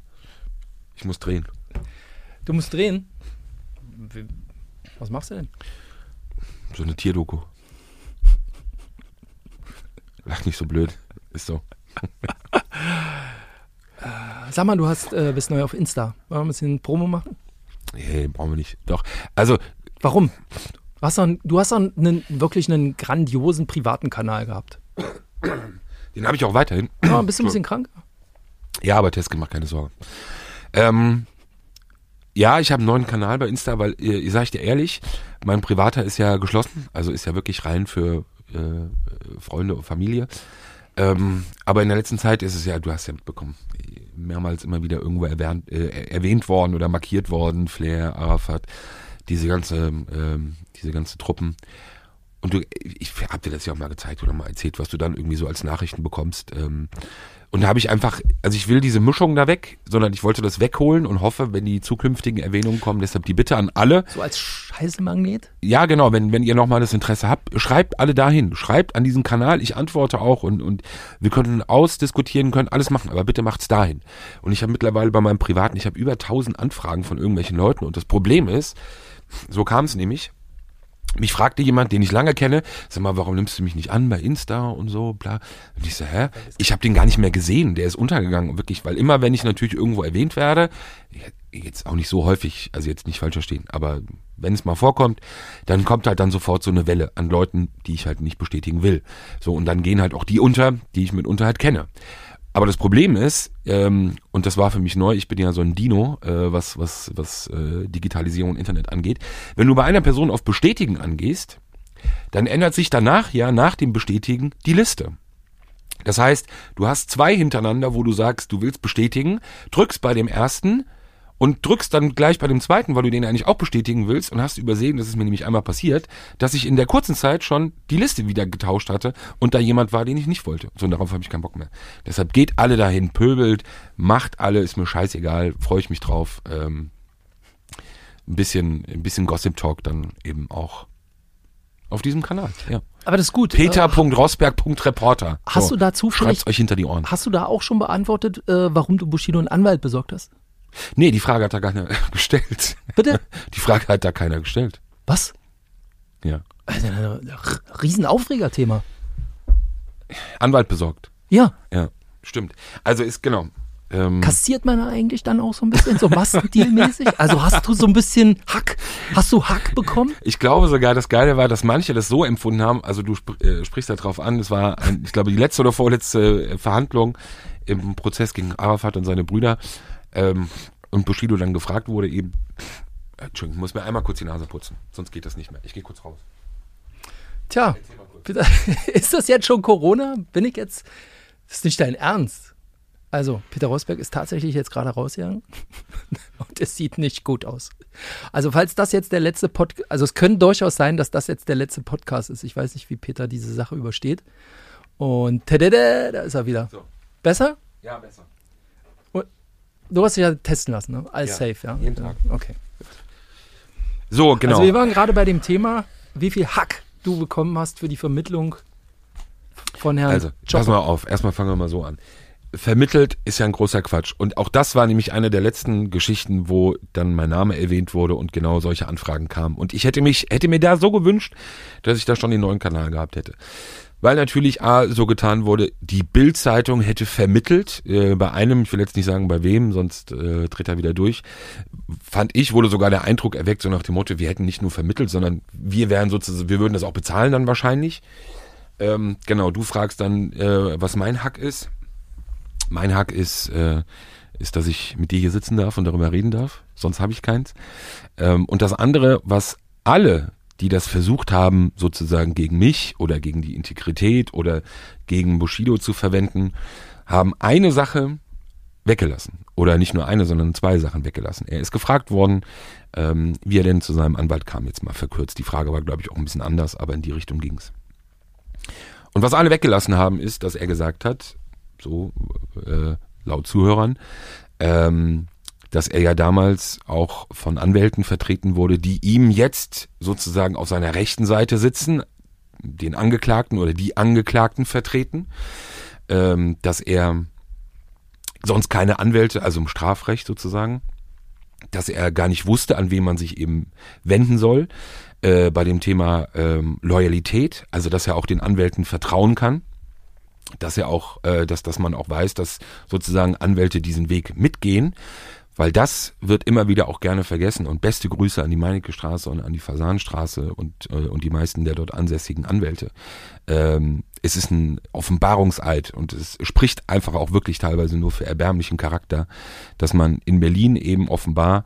Ich muss drehen.
Du musst drehen. Was machst du denn?
So eine Tierdoku. Lach nicht so blöd. Ist so.
Sag mal, du hast, äh, bist neu auf Insta. Wollen wir ein bisschen Promo machen?
Nee, brauchen wir nicht. Doch. Also,
Warum? Du hast doch, du hast doch einen, wirklich einen grandiosen privaten Kanal gehabt.
den habe ich auch weiterhin.
Ja, bist du ein bisschen krank?
Ja, aber Test gemacht, keine Sorge. Ähm, ja, ich habe einen neuen Kanal bei Insta, weil, äh, ihr sag ich dir ehrlich, mein privater ist ja geschlossen, also ist ja wirklich rein für äh, Freunde und Familie. Ähm, aber in der letzten Zeit ist es ja, du hast ja mitbekommen, mehrmals immer wieder irgendwo erwähnt, äh, erwähnt worden oder markiert worden, Flair, Arafat, diese ganze, ähm, diese ganze Truppen. Und du, ich hab dir das ja auch mal gezeigt oder mal erzählt, was du dann irgendwie so als Nachrichten bekommst. Ähm, und da habe ich einfach, also ich will diese Mischung da weg, sondern ich wollte das wegholen und hoffe, wenn die zukünftigen Erwähnungen kommen, deshalb die Bitte an alle.
So als Scheißemagnet?
Ja, genau, wenn, wenn ihr nochmal das Interesse habt, schreibt alle dahin. Schreibt an diesen Kanal, ich antworte auch und, und wir können ausdiskutieren, können alles machen, aber bitte macht's dahin. Und ich habe mittlerweile bei meinem Privaten, ich habe über 1000 Anfragen von irgendwelchen Leuten und das Problem ist, so kam es nämlich, mich fragte jemand, den ich lange kenne, sag mal, warum nimmst du mich nicht an bei Insta und so, bla. Und ich so, hä? Ich habe den gar nicht mehr gesehen, der ist untergegangen, wirklich, weil immer, wenn ich natürlich irgendwo erwähnt werde, jetzt auch nicht so häufig, also jetzt nicht falsch verstehen, aber wenn es mal vorkommt, dann kommt halt dann sofort so eine Welle an Leuten, die ich halt nicht bestätigen will. So, und dann gehen halt auch die unter, die ich mitunter halt kenne. Aber das Problem ist, ähm, und das war für mich neu, ich bin ja so ein Dino, äh, was, was, was äh, Digitalisierung und Internet angeht. Wenn du bei einer Person auf Bestätigen angehst, dann ändert sich danach ja nach dem Bestätigen die Liste. Das heißt, du hast zwei hintereinander, wo du sagst, du willst bestätigen, drückst bei dem ersten und drückst dann gleich bei dem zweiten, weil du den eigentlich auch bestätigen willst und hast übersehen, das ist mir nämlich einmal passiert, dass ich in der kurzen Zeit schon die Liste wieder getauscht hatte und da jemand war, den ich nicht wollte. So, und darauf habe ich keinen Bock mehr. Deshalb geht alle dahin, pöbelt, macht alle, ist mir scheißegal, freue ich mich drauf. Ähm, ein bisschen, ein bisschen Gossip Talk dann eben auch auf diesem Kanal. Ja.
Aber das ist gut.
Peter.rosberg.reporter.
Hast du da zufällig-
Schreibt's euch hinter die Ohren.
Hast du da auch schon beantwortet, äh, warum du Bushido einen Anwalt besorgt hast?
Nee, die Frage hat da keiner gestellt.
Bitte?
Die Frage hat da keiner gestellt.
Was?
Ja.
Also, ein R- Riesenaufregerthema.
Anwalt besorgt.
Ja.
Ja, stimmt. Also ist genau. Ähm,
Kassiert man da eigentlich dann auch so ein bisschen so Massendeal-mäßig? Also hast du so ein bisschen Hack? Hast du Hack bekommen?
ich glaube sogar, das Geile war, dass manche das so empfunden haben. Also du sp äh, sprichst da drauf an. Es war, ein, ich glaube, die letzte oder vorletzte äh, Verhandlung im Prozess gegen Arafat und seine Brüder. Ähm, und Bushido dann gefragt wurde eben. äh, Entschuldigung, ich muss mir einmal kurz die Nase putzen, sonst geht das nicht mehr. Ich gehe kurz raus.
Tja, Peter, ist das jetzt schon Corona? Bin ich jetzt. Das ist nicht dein Ernst. Also, Peter Rosberg ist tatsächlich jetzt gerade rausgegangen und es sieht nicht gut aus. Also, falls das jetzt der letzte Podcast, also es könnte durchaus sein, dass das jetzt der letzte Podcast ist. Ich weiß nicht, wie Peter diese Sache übersteht. Und tadada, da ist er wieder.
So.
Besser?
Ja, besser.
Du hast dich ja testen lassen, ne? Alles
Ja,
safe, ja.
jeden Tag.
Okay.
So, genau.
Also wir waren gerade bei dem Thema, wie viel Hack du bekommen hast für die Vermittlung von Herrn
Also, pass
Chopper.
mal auf. Erstmal fangen wir mal so an. vermittelt ist ja ein großer Quatsch. Und auch das war nämlich eine der letzten Geschichten, wo dann mein Name erwähnt wurde und genau solche Anfragen kamen. Und ich hätte mich, hätte mir da so gewünscht, dass ich da schon den neuen Kanal gehabt hätte. Weil natürlich A, so getan wurde, die Bild-Zeitung hätte vermittelt, äh, bei einem, ich will jetzt nicht sagen bei wem, sonst äh, tritt er wieder durch, fand ich, wurde sogar der Eindruck erweckt, so nach dem Motto, wir hätten nicht nur vermittelt, sondern wir wären sozusagen, wir würden das auch bezahlen dann wahrscheinlich. Ähm, genau, du fragst dann, äh, was mein Hack ist. Mein Hack ist, äh, ist, dass ich mit dir hier sitzen darf und darüber reden darf. Sonst habe ich keins. Ähm, und das andere, was alle, die das versucht haben, sozusagen gegen mich oder gegen die Integrität oder gegen Bushido zu verwenden, haben eine Sache weggelassen. Oder nicht nur eine, sondern zwei Sachen weggelassen. Er ist gefragt worden, ähm, wie er denn zu seinem Anwalt kam, jetzt mal verkürzt. Die Frage war, glaube ich, auch ein bisschen anders, aber in die Richtung ging's. Und was alle weggelassen haben, ist, dass er gesagt hat, so äh, laut Zuhörern, ähm, dass er ja damals auch von Anwälten vertreten wurde, die ihm jetzt sozusagen auf seiner rechten Seite sitzen, den Angeklagten oder die Angeklagten vertreten, ähm, dass er sonst keine Anwälte, also im Strafrecht sozusagen, dass er gar nicht wusste, an wen man sich eben wenden soll äh, bei dem Thema ähm, Loyalität, also dass er auch den Anwälten vertrauen kann, dass er auch, äh, dass, dass man auch weiß, dass sozusagen Anwälte diesen Weg mitgehen, weil das wird immer wieder auch gerne vergessen und beste Grüße an die Meinecke Straße und an die Fasanstraße und, äh, und die meisten der dort ansässigen Anwälte. Ähm, es ist ein Offenbarungseid und es spricht einfach auch wirklich teilweise nur für erbärmlichen Charakter, dass man in Berlin eben offenbar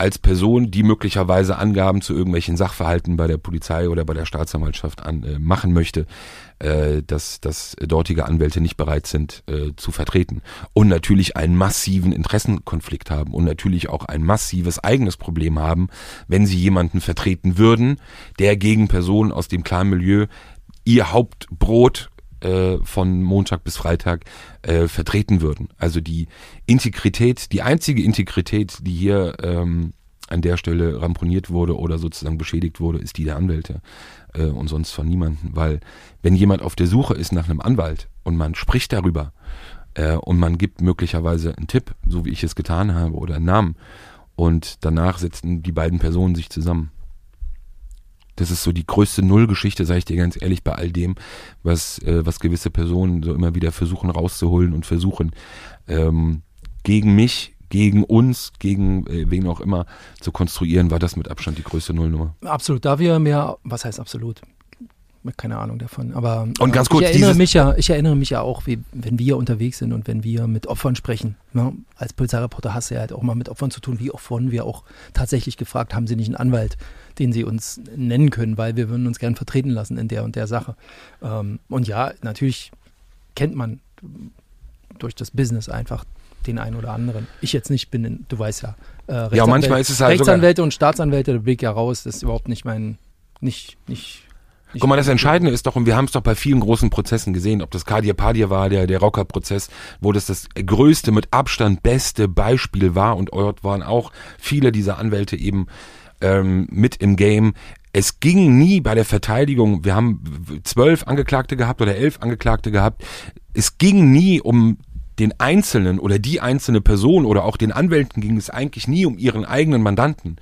als Person, die möglicherweise Angaben zu irgendwelchen Sachverhalten bei der Polizei oder bei der Staatsanwaltschaft an, äh, machen möchte, äh, dass, dass dortige Anwälte nicht bereit sind äh, zu vertreten. Und natürlich einen massiven Interessenkonflikt haben und natürlich auch ein massives eigenes Problem haben, wenn sie jemanden vertreten würden, der gegen Personen aus dem Clan-Milieu ihr Hauptbrot äh, von Montag bis Freitag äh, vertreten würden. Also die Integrität, die einzige Integrität, die hier ähm, an der Stelle ramponiert wurde oder sozusagen beschädigt wurde, ist die der Anwälte äh, und sonst von niemanden. Weil wenn jemand auf der Suche ist nach einem Anwalt und man spricht darüber äh, und man gibt möglicherweise einen Tipp, so wie ich es getan habe, oder einen Namen und danach setzen die beiden Personen sich zusammen das ist so die größte Nullgeschichte, sage ich dir ganz ehrlich, bei all dem, was, äh, was gewisse Personen so immer wieder versuchen rauszuholen und versuchen ähm, gegen mich, gegen uns, gegen äh, wen auch immer zu konstruieren, war das mit Abstand die größte Nullnummer.
Absolut. Da wir mehr, was heißt absolut? Keine Ahnung davon. Aber
und ganz kurz,
ich erinnere mich ja, ich erinnere mich ja auch, wie wenn wir unterwegs sind und wenn wir mit Opfern sprechen. Ne? Als Polizeireporter hast du ja halt auch mal mit Opfern zu tun. Wie oft wurden wir auch tatsächlich gefragt, haben sie nicht einen Anwalt, den sie uns nennen können, weil wir würden uns gern vertreten lassen in der und der Sache. Ähm, und ja, natürlich kennt man durch das Business einfach den einen oder anderen. Ich jetzt nicht bin, in, du weißt ja,
äh, ja manchmal ist es halt
Rechtsanwälte und Staatsanwälte, der Blick ja raus, das ist überhaupt nicht mein, nicht, nicht
Guck mal, das Entscheidende ist doch, und wir haben es doch bei vielen großen Prozessen gesehen, ob das Kadir Padir war, der, der Rocker-Prozess, wo das das größte, mit Abstand beste Beispiel war und dort waren auch viele dieser Anwälte eben ähm, mit im Game. Es ging nie bei der Verteidigung, wir haben zwölf Angeklagte gehabt oder elf Angeklagte gehabt, es ging nie um den Einzelnen oder die einzelne Person oder auch den Anwälten ging es eigentlich nie um ihren eigenen Mandanten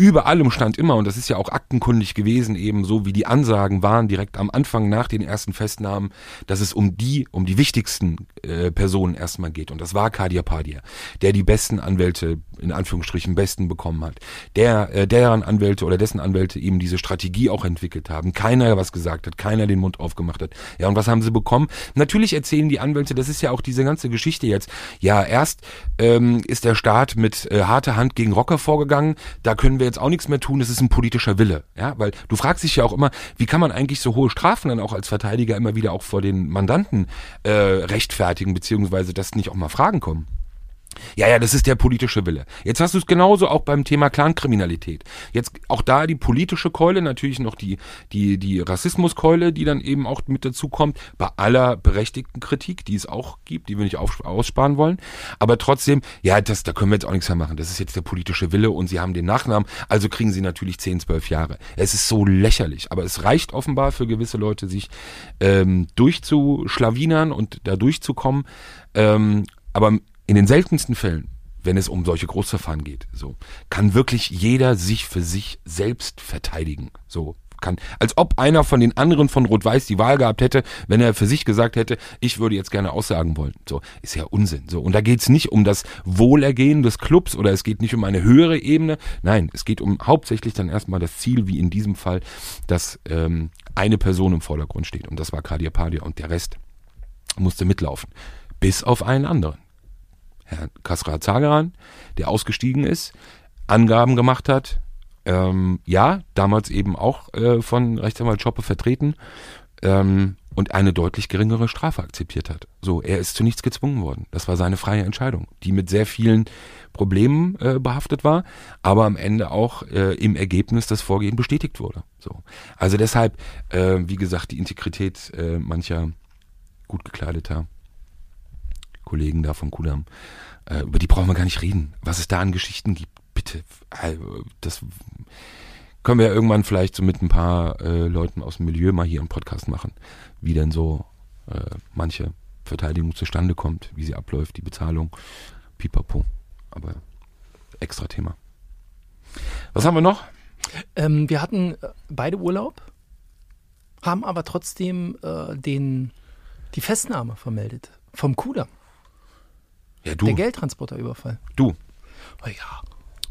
über allem stand immer, und das ist ja auch aktenkundig gewesen, eben so wie die Ansagen waren direkt am Anfang nach den ersten Festnahmen, dass es um die, um die wichtigsten äh, Personen erstmal geht. Und das war Kadir Padia, der die besten Anwälte, in Anführungsstrichen besten bekommen hat. Der, äh, deren Anwälte oder dessen Anwälte eben diese Strategie auch entwickelt haben. Keiner was gesagt hat, keiner den Mund aufgemacht hat. Ja, und was haben sie bekommen? Natürlich erzählen die Anwälte, das ist ja auch diese ganze Geschichte jetzt. Ja, erst ähm, ist der Staat mit äh, harter Hand gegen Rocker vorgegangen, da können wir jetzt auch nichts mehr tun, es ist ein politischer Wille. Ja, weil du fragst dich ja auch immer, wie kann man eigentlich so hohe Strafen dann auch als Verteidiger immer wieder auch vor den Mandanten äh, rechtfertigen, beziehungsweise dass nicht auch mal Fragen kommen. Ja, ja, das ist der politische Wille. Jetzt hast du es genauso auch beim Thema Clankriminalität. Jetzt auch da die politische Keule, natürlich noch die, die, die Rassismuskeule, die dann eben auch mit dazu kommt, bei aller berechtigten Kritik, die es auch gibt, die wir nicht auf, aussparen wollen. Aber trotzdem, ja, das, da können wir jetzt auch nichts mehr machen. Das ist jetzt der politische Wille und sie haben den Nachnamen, also kriegen sie natürlich 10, 12 Jahre. Es ist so lächerlich, aber es reicht offenbar für gewisse Leute, sich ähm, durchzuschlawinern und da durchzukommen. Ähm, aber in den seltensten Fällen, wenn es um solche Großverfahren geht, so, kann wirklich jeder sich für sich selbst verteidigen. So, kann, als ob einer von den anderen von Rot-Weiß die Wahl gehabt hätte, wenn er für sich gesagt hätte, ich würde jetzt gerne aussagen wollen. So, ist ja Unsinn. So, und da geht es nicht um das Wohlergehen des Clubs oder es geht nicht um eine höhere Ebene. Nein, es geht um hauptsächlich dann erstmal das Ziel, wie in diesem Fall, dass ähm, eine Person im Vordergrund steht. Und das war Kadir Padia und der Rest musste mitlaufen. Bis auf einen anderen. Herrn Kasra Zagaran, der ausgestiegen ist, Angaben gemacht hat, ähm, ja, damals eben auch äh, von Rechtsanwalt Schoppe vertreten ähm, und eine deutlich geringere Strafe akzeptiert hat. So, er ist zu nichts gezwungen worden. Das war seine freie Entscheidung, die mit sehr vielen Problemen äh, behaftet war, aber am Ende auch äh, im Ergebnis das Vorgehen bestätigt wurde. So, also deshalb, äh, wie gesagt, die Integrität äh, mancher gut gekleideter Kollegen da von Kudam, äh, über die brauchen wir gar nicht reden. Was es da an Geschichten gibt, bitte, äh, das können wir ja irgendwann vielleicht so mit ein paar äh, Leuten aus dem Milieu mal hier im Podcast machen, wie denn so manche Verteidigung zustande kommt, wie sie abläuft, die Bezahlung, pipapo. Aber extra Thema. Was haben wir noch?
Ähm, wir hatten beide Urlaub, haben aber trotzdem äh, den, die Festnahme vermeldet vom Kudamm.
Ja,
Der
du.
Geldtransporterüberfall.
Du.
Oh ja.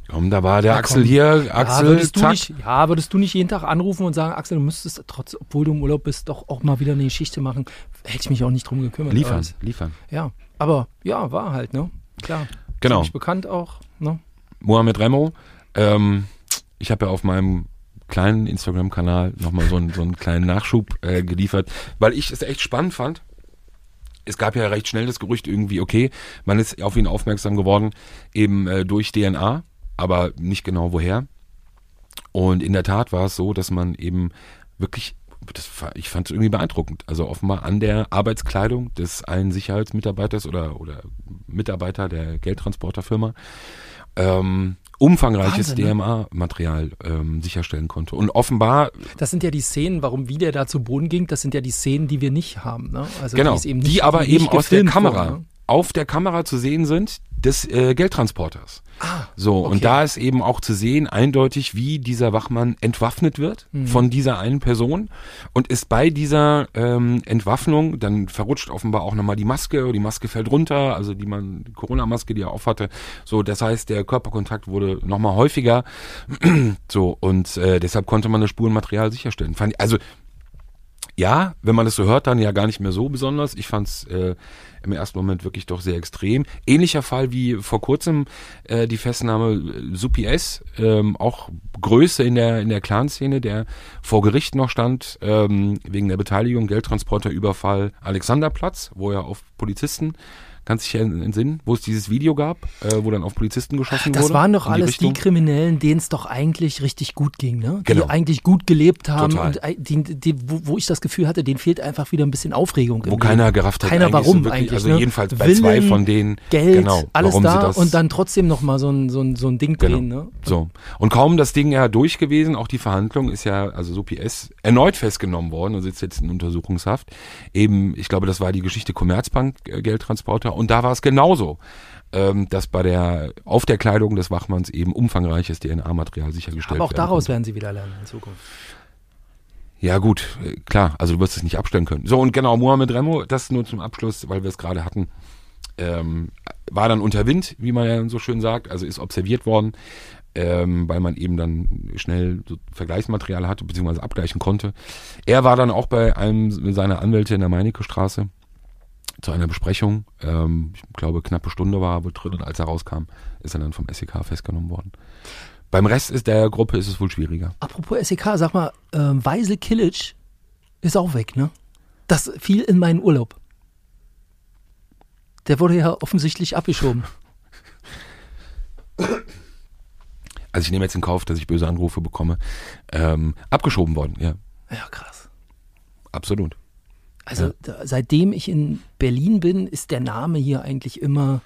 Komm, da war der
Ja,
Axel
komm.
hier.
ja,
Axel,
würdest du
zack.
nicht, ja, würdest du nicht jeden Tag anrufen und sagen, Axel, du müsstest trotz, obwohl du im Urlaub bist, doch auch mal wieder eine Geschichte machen. Hätte ich mich auch nicht drum gekümmert.
Liefern,
es-
liefern.
Ja, aber ja, war halt, ne? Klar.
Genau.
Ziemlich bekannt auch, ne?
Mohamed Remo. Ähm, ich habe ja auf meinem kleinen Instagram-Kanal nochmal so einen, so einen kleinen Nachschub äh, geliefert, weil ich es echt spannend fand. Es gab ja recht schnell das Gerücht irgendwie, okay, man ist auf ihn aufmerksam geworden, eben äh, durch DNA, aber nicht genau woher. Und in der Tat war es so, dass man eben wirklich, das, ich fand es irgendwie beeindruckend, also offenbar an der Arbeitskleidung des einen Sicherheitsmitarbeiters oder, oder Mitarbeiter der Geldtransporterfirma ähm, umfangreiches
ne?
DMA-Material ähm, sicherstellen konnte. Und offenbar,
Das sind ja die Szenen, warum wie der da zu Boden ging, das sind ja die Szenen, die wir nicht haben, ne? Also
genau,
es eben
die
nicht,
aber
nicht
eben aus der Kamera,
wurden, ne?
auf der Kamera zu sehen sind des äh, Geldtransporters.
Ah,
So,
okay.
und da ist eben auch zu sehen, eindeutig, wie dieser Wachmann entwaffnet wird
Mhm.
von dieser einen Person und ist bei dieser ähm, Entwaffnung, dann verrutscht offenbar auch nochmal die Maske, die Maske fällt runter, also die man, die Corona-Maske, die er aufhatte. So, das heißt, der Körperkontakt wurde nochmal häufiger. so, und äh, deshalb konnte man das Spurenmaterial sicherstellen. Fand also, ja, wenn man das so hört, dann ja gar nicht mehr so besonders. Ich fand es äh, im ersten Moment wirklich doch sehr extrem. Ähnlicher Fall wie vor kurzem äh, die Festnahme äh, Supi S, ähm, auch Größe in der in der Clan-Szene, der vor Gericht noch stand ähm, wegen der Beteiligung Geldtransporterüberfall Alexanderplatz, wo er auf Polizisten Kannst dich entsinnen, wo es dieses Video gab, äh, wo dann auf Polizisten geschossen wurde?
Das waren doch alles die
Richtung?
Kriminellen, denen es doch eigentlich richtig gut ging, ne?
Genau.
Die eigentlich gut gelebt haben
Total.
und ei- die, die, wo, wo ich das Gefühl hatte, denen fehlt einfach wieder ein bisschen Aufregung.
Wo
Leben.
keiner gerafft hat,
Keiner warum
so wirklich,
eigentlich.
also
ne?
jedenfalls bei
Willen,
zwei von denen,
Geld,
genau,
alles da
das-
und dann trotzdem nochmal so ein, so, ein, so ein Ding drehen,
Genau.
ne?
So. Und kaum das Ding ja durch gewesen, auch die Verhandlung ist ja, also so PS, erneut festgenommen worden und sitzt jetzt in Untersuchungshaft. Eben, ich glaube, das war die Geschichte Commerzbank äh, und da war es genauso. Ähm, dass bei der, auf der Kleidung des Wachmanns eben umfangreiches DNA-Material sichergestellt
Aber auch daraus werden sie wieder lernen in Zukunft.
Ja gut, äh, klar, also du wirst es nicht abstellen können. So und genau, Mohamed Remo, das nur zum Abschluss, weil wir es gerade hatten, ähm, war dann unter Wind, wie man ja so schön sagt, also ist observiert worden, ähm, weil man eben dann schnell so Vergleichsmaterial hatte, beziehungsweise abgleichen konnte. Er war dann auch bei einem seiner Anwälte in der Meinecke Straße zu einer Besprechung. Ähm, ich glaube, knappe Stunde war er wohl drin und als er rauskam, ist er dann vom SEK festgenommen worden. Beim Rest ist der Gruppe ist es wohl schwieriger.
Apropos SEK, sag mal, ähm, Weisel Kilic ist auch weg, ne? Das fiel in meinen Urlaub. Der wurde ja offensichtlich abgeschoben.
also ich nehme jetzt in Kauf, dass ich böse Anrufe bekomme, ähm, abgeschoben worden. Ja,
Ja, krass.
absolut.
Also
Ja.
da, seitdem ich in Berlin bin, ist der Name hier eigentlich immer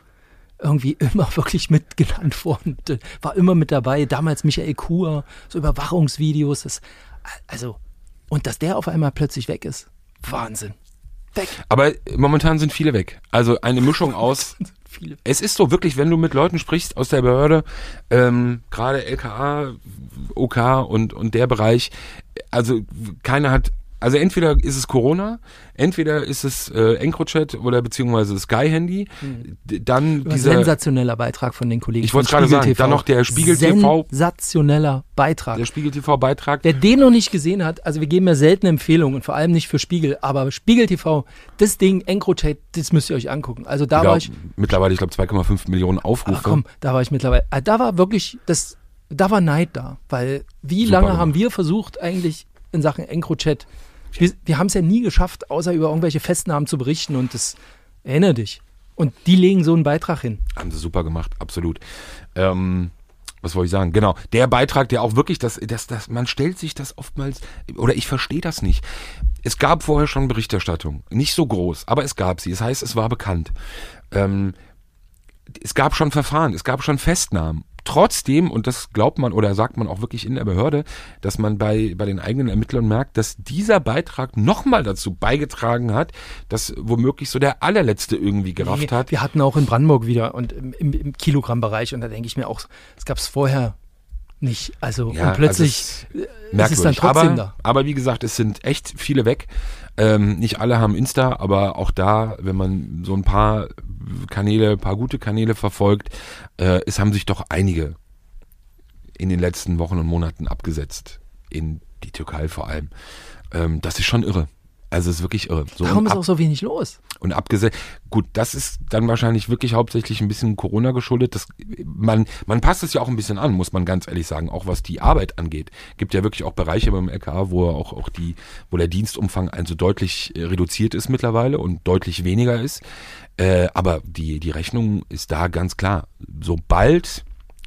irgendwie immer wirklich mit genannt worden. War immer mit dabei. Damals Michael Kur, so Überwachungsvideos. Das, also, und dass der auf einmal plötzlich weg ist. Wahnsinn. Weg.
Aber momentan sind viele weg. Also eine Mischung aus. Es ist so wirklich, wenn du mit Leuten sprichst aus der Behörde, ähm, gerade LKA, OK und, und der Bereich, also keiner hat, also entweder ist es Corona, entweder ist es äh, EncroChat oder beziehungsweise Sky-Handy, D- dann dieser,
Sensationeller Beitrag von den Kollegen.
Ich wollte gerade sagen,
Spiegel
dann
TV.
noch der Spiegel TV.
Sensationeller Beitrag.
der Spiegel TV-Beitrag.
Wer den noch nicht gesehen hat, also wir geben ja selten Empfehlungen und vor allem nicht für Spiegel, aber Spiegel TV, das Ding, EncroChat, das müsst ihr euch angucken. Also da war ich,
mittlerweile, ich glaube, 2,5 Millionen Aufrufe.
ach komm, da war ich mittlerweile, ah, da war wirklich, das, da war Neid da, weil wie
Super
lange haben wir versucht eigentlich in Sachen EncroChat, wir, wir haben es ja nie geschafft, außer über irgendwelche Festnahmen zu berichten und das, erinnere dich. Und die legen so einen Beitrag hin.
Haben sie super gemacht, absolut. Ähm, was wollte ich sagen? Genau, der Beitrag, der auch wirklich, das, das, das, man stellt sich das oftmals, oder ich verstehe das nicht. Es gab vorher schon Berichterstattung, nicht so groß, aber es gab sie. Das heißt, es war bekannt. Ähm, es gab schon Verfahren, es gab schon Festnahmen. Trotzdem, und das glaubt man oder sagt man auch wirklich in der Behörde, dass man bei, bei den eigenen Ermittlern merkt, dass dieser Beitrag nochmal dazu beigetragen hat, dass womöglich so der allerletzte irgendwie gerafft
Nee,
hat.
Wir hatten auch in Brandenburg wieder und im, im, im Kilogrammbereich und da denke ich mir auch, es gab es vorher nicht. Also
Ja,
und plötzlich
also
äh,
merkwürdig.
es ist dann trotzdem
aber,
da.
aber wie gesagt, es sind echt viele weg. Ähm, nicht alle haben Insta, aber auch da, wenn man so ein paar Kanäle, ein paar gute Kanäle verfolgt, äh, es haben sich doch einige in den letzten Wochen und Monaten abgesetzt. In die Türkei vor allem. Ähm, das ist schon irre. Also es ist wirklich irre. So
Warum ist auch so wenig los?
und abgesetzt. Gut, das ist dann wahrscheinlich wirklich hauptsächlich ein bisschen Corona geschuldet. Das, man, man passt es ja auch ein bisschen an, muss man ganz ehrlich sagen, auch was die Arbeit angeht. Gibt ja wirklich auch Bereiche beim LKA, wo auch, auch die, wo der Dienstumfang also deutlich äh, reduziert ist mittlerweile und deutlich weniger ist. Äh, aber die, die Rechnung ist da ganz klar. Sobald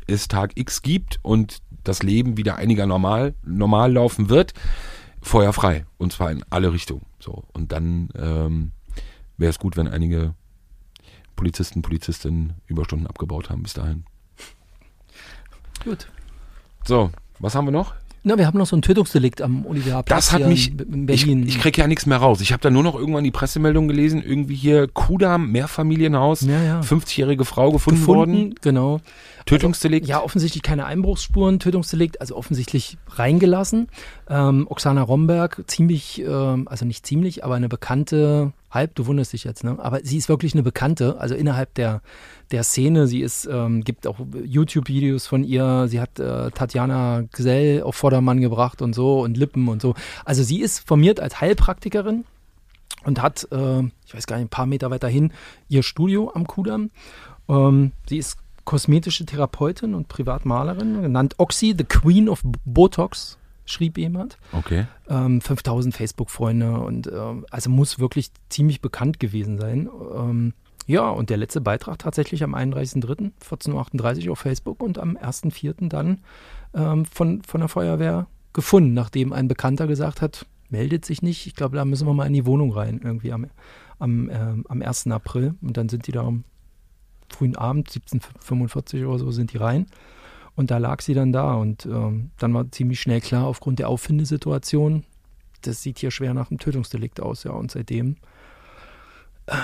es Tag X gibt und das Leben wieder einiger normal, normal laufen wird, Feuer frei. Und zwar in alle Richtungen. So. Und dann ähm, wäre es gut, wenn einige Polizisten, Polizistinnen Überstunden abgebaut haben bis dahin.
Gut.
So, was haben wir noch?
Na, wir haben noch so ein Tötungsdelikt am Olivia-Platz
Das hat mich,
in, in
ich,
Berlin.
ich krieg ja nichts mehr raus. Ich habe da nur noch irgendwann die Pressemeldung gelesen, irgendwie hier Kudam, Mehrfamilienhaus,
Ja, ja.
50-jährige Frau gefunden, worden,
gefunden, genau.
Tötungsdelikt.
Ja, offensichtlich keine Einbruchsspuren, Tötungsdelikt, also offensichtlich reingelassen. Ähm, Oksana Romberg, ziemlich, ähm, also nicht ziemlich, aber eine bekannte, halb, du wunderst dich jetzt, ne? Aber sie ist wirklich eine Bekannte, also innerhalb der, der Szene. Sie ist, ähm, gibt auch YouTube-Videos von ihr. Sie hat äh, Tatjana Gesell auf Vordermann gebracht und so und Lippen und so. Also sie ist formiert als Heilpraktikerin und hat, äh, ich weiß gar nicht, ein paar Meter weiter hin, ihr Studio am Kudamm. Ähm, sie ist kosmetische Therapeutin und Privatmalerin, genannt Oxy, the Queen of Botox, schrieb jemand.
Okay.
Ähm, 5000 Facebook-Freunde und ähm, also muss wirklich ziemlich bekannt gewesen sein. Ähm, ja, und der letzte Beitrag tatsächlich am 31.03. 14.38 Uhr auf Facebook und am 1.04. dann ähm, von, von der Feuerwehr gefunden, nachdem ein Bekannter gesagt hat, meldet sich nicht. Ich glaube, da müssen wir mal in die Wohnung rein, irgendwie am, am, ähm, am 1. April. Und dann sind die da am frühen Abend, 17.45 oder so, sind die rein. Und da lag sie dann da. Und ähm, dann war ziemlich schnell klar, aufgrund der Auffindesituation, das sieht hier schwer nach einem Tötungsdelikt aus. Ja, und seitdem ähm,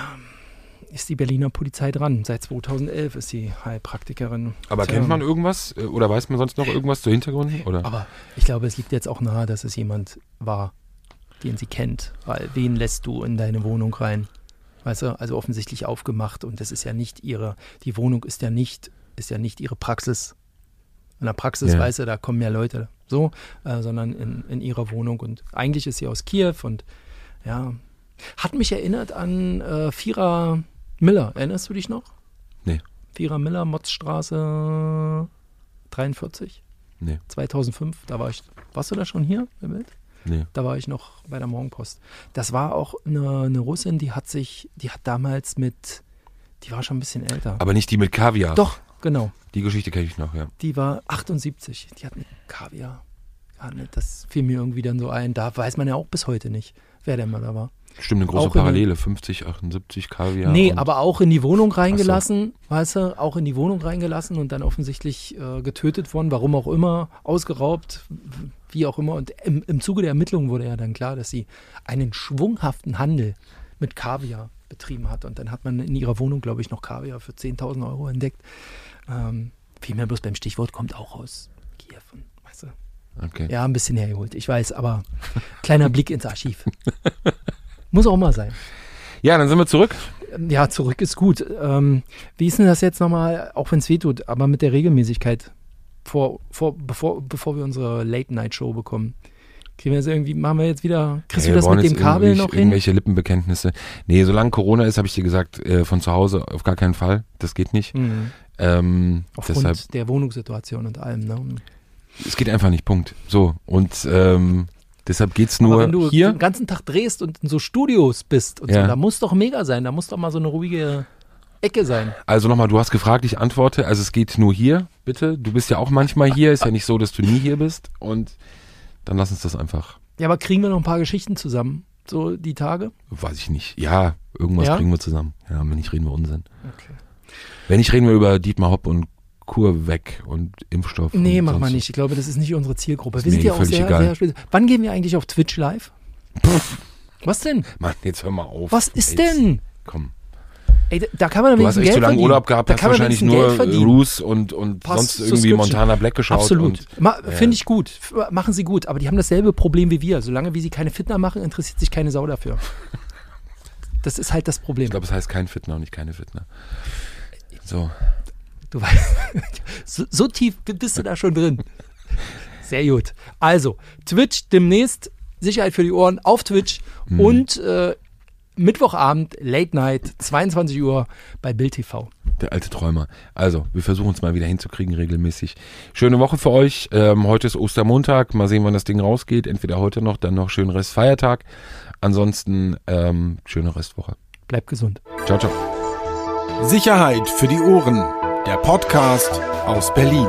ist die Berliner Polizei dran. Seit 2011 ist sie Heilpraktikerin.
Aber
Tja.
kennt man irgendwas äh, oder weiß man sonst noch irgendwas zu Hintergründen? Oder?
Aber ich glaube, es liegt jetzt auch nahe, dass es jemand war, den sie kennt. Weil wen lässt du in deine Wohnung rein? Weißt du, also offensichtlich aufgemacht und das ist ja nicht ihre, die Wohnung ist ja nicht, ist ja nicht ihre Praxis. In der Praxis,
Ja.
weißt du, da kommen ja Leute so, äh, sondern in, in ihrer Wohnung und eigentlich ist sie aus Kiew und ja, hat mich erinnert an äh, Vierer Miller. Erinnerst du dich noch?
Nee.
Vierer Miller, Motzstraße 43,
Nee,
2005. Da war ich, warst du da schon hier im Bild?
nee.
Da war ich noch bei der Morgenpost. Das war auch eine, eine Russin, die hat sich, die hat damals mit, die war schon ein bisschen älter.
Aber nicht die mit Kaviar.
Doch, genau.
Die Geschichte kenne ich noch, ja.
Die war 78. Die hat mit Kaviar. Ja, das fiel mir irgendwie dann so ein. Da weiß man ja auch bis heute nicht, wer der Mörder war.
Stimmt, eine große
Auch
Parallele. 50, 78 Kaviar.
nee, aber auch in die Wohnung reingelassen, weißt du, auch in die Wohnung reingelassen und dann offensichtlich äh, getötet worden, warum auch immer, ausgeraubt, wie auch immer. Und im, im Zuge der Ermittlungen wurde ja dann klar, dass sie einen schwunghaften Handel mit Kaviar betrieben hat. Und dann hat man in ihrer Wohnung, glaube ich, noch Kaviar für 10.000 Euro entdeckt. Ähm, fiel mir bloß beim Stichwort, kommt auch aus Kiew. Und, weißt du,
Okay.
ja, ein bisschen hergeholt, ich weiß, aber kleiner Blick ins Archiv. Muss auch mal sein.
Ja, dann sind wir zurück.
Ja, zurück ist gut. Ähm, wie ist denn das jetzt nochmal, auch wenn es weh tut, aber mit der Regelmäßigkeit, vor, vor, bevor, bevor wir unsere Late-Night-Show bekommen? Kriegen wir das irgendwie, machen wir jetzt wieder, kriegst
Hey,
du das mit dem
jetzt
Kabel noch hin?
Irgendwelche Lippenbekenntnisse. Nee, solange Corona ist, habe ich dir gesagt, äh, von zu Hause auf gar keinen Fall. Das geht nicht.
Mhm.
Ähm,
Aufgrund
deshalb,
der Wohnungssituation und allem. Ne?
es geht einfach nicht, Punkt. So, und ähm, deshalb geht's
Aber
nur
wenn du
hier.
den ganzen Tag drehst und in so Studios bist und
Ja.
so, da muss doch mega sein, da muss doch mal so eine ruhige Ecke sein.
Also nochmal, du hast gefragt, ich antworte. Also es geht nur hier, bitte. Du bist ja auch manchmal hier. Ist ja nicht so, dass du nie hier bist. Und dann lass uns das einfach.
Ja, aber kriegen wir noch ein paar Geschichten zusammen, so die Tage?
Weiß ich nicht. Ja, irgendwas
Ja?
bringen wir zusammen. Ja, wenn nicht, reden wir Unsinn.
Okay.
Wenn nicht, reden wir über Dietmar Hopp und Kur weg und Impfstoff.
Nee,
und
wir
sonst-
nicht. Ich glaube, das ist nicht unsere Zielgruppe.
Ist
wir sind ja auch sehr,
egal.
sehr. Wann gehen wir eigentlich auf Twitch live? Was denn?
Mann, jetzt hör mal auf.
Was ist
Jetzt,
denn?
Komm.
Ey, da- kann man
Du hast echt
Geld
zu lange
verdienen.
Urlaub gehabt,
da
hast
kann man
wahrscheinlich
wenigstens
nur
Geld verdienen.
Roos und, und sonst irgendwie
Subscription.
Montana Black geschaut.
Absolut.
Und,
Ma-. Finde ich gut. F- Machen sie gut. Aber die haben dasselbe Problem wie wir. Solange wie sie keine Fitner machen, interessiert sich keine Sau dafür. Das ist halt das Problem.
ich glaube, es heißt kein Fitner und nicht keine Fitner. So.
Du weißt, so, so tief bist du da schon drin. Sehr gut. Also, Twitch demnächst, Sicherheit für die Ohren auf Twitch
Mhm.
und äh, Mittwochabend, Late Night, 22 Uhr bei Bild TV.
Der alte Träumer. Also, wir versuchen es mal wieder hinzukriegen, regelmäßig. Schöne Woche für euch. Ähm, heute ist Ostermontag. Mal sehen, wann das Ding rausgeht. Entweder heute noch, dann noch schönen Restfeiertag. Ansonsten, ähm, schöne Restwoche.
Bleibt gesund.
Ciao, ciao.
Sicherheit für die Ohren. Der Podcast aus Berlin.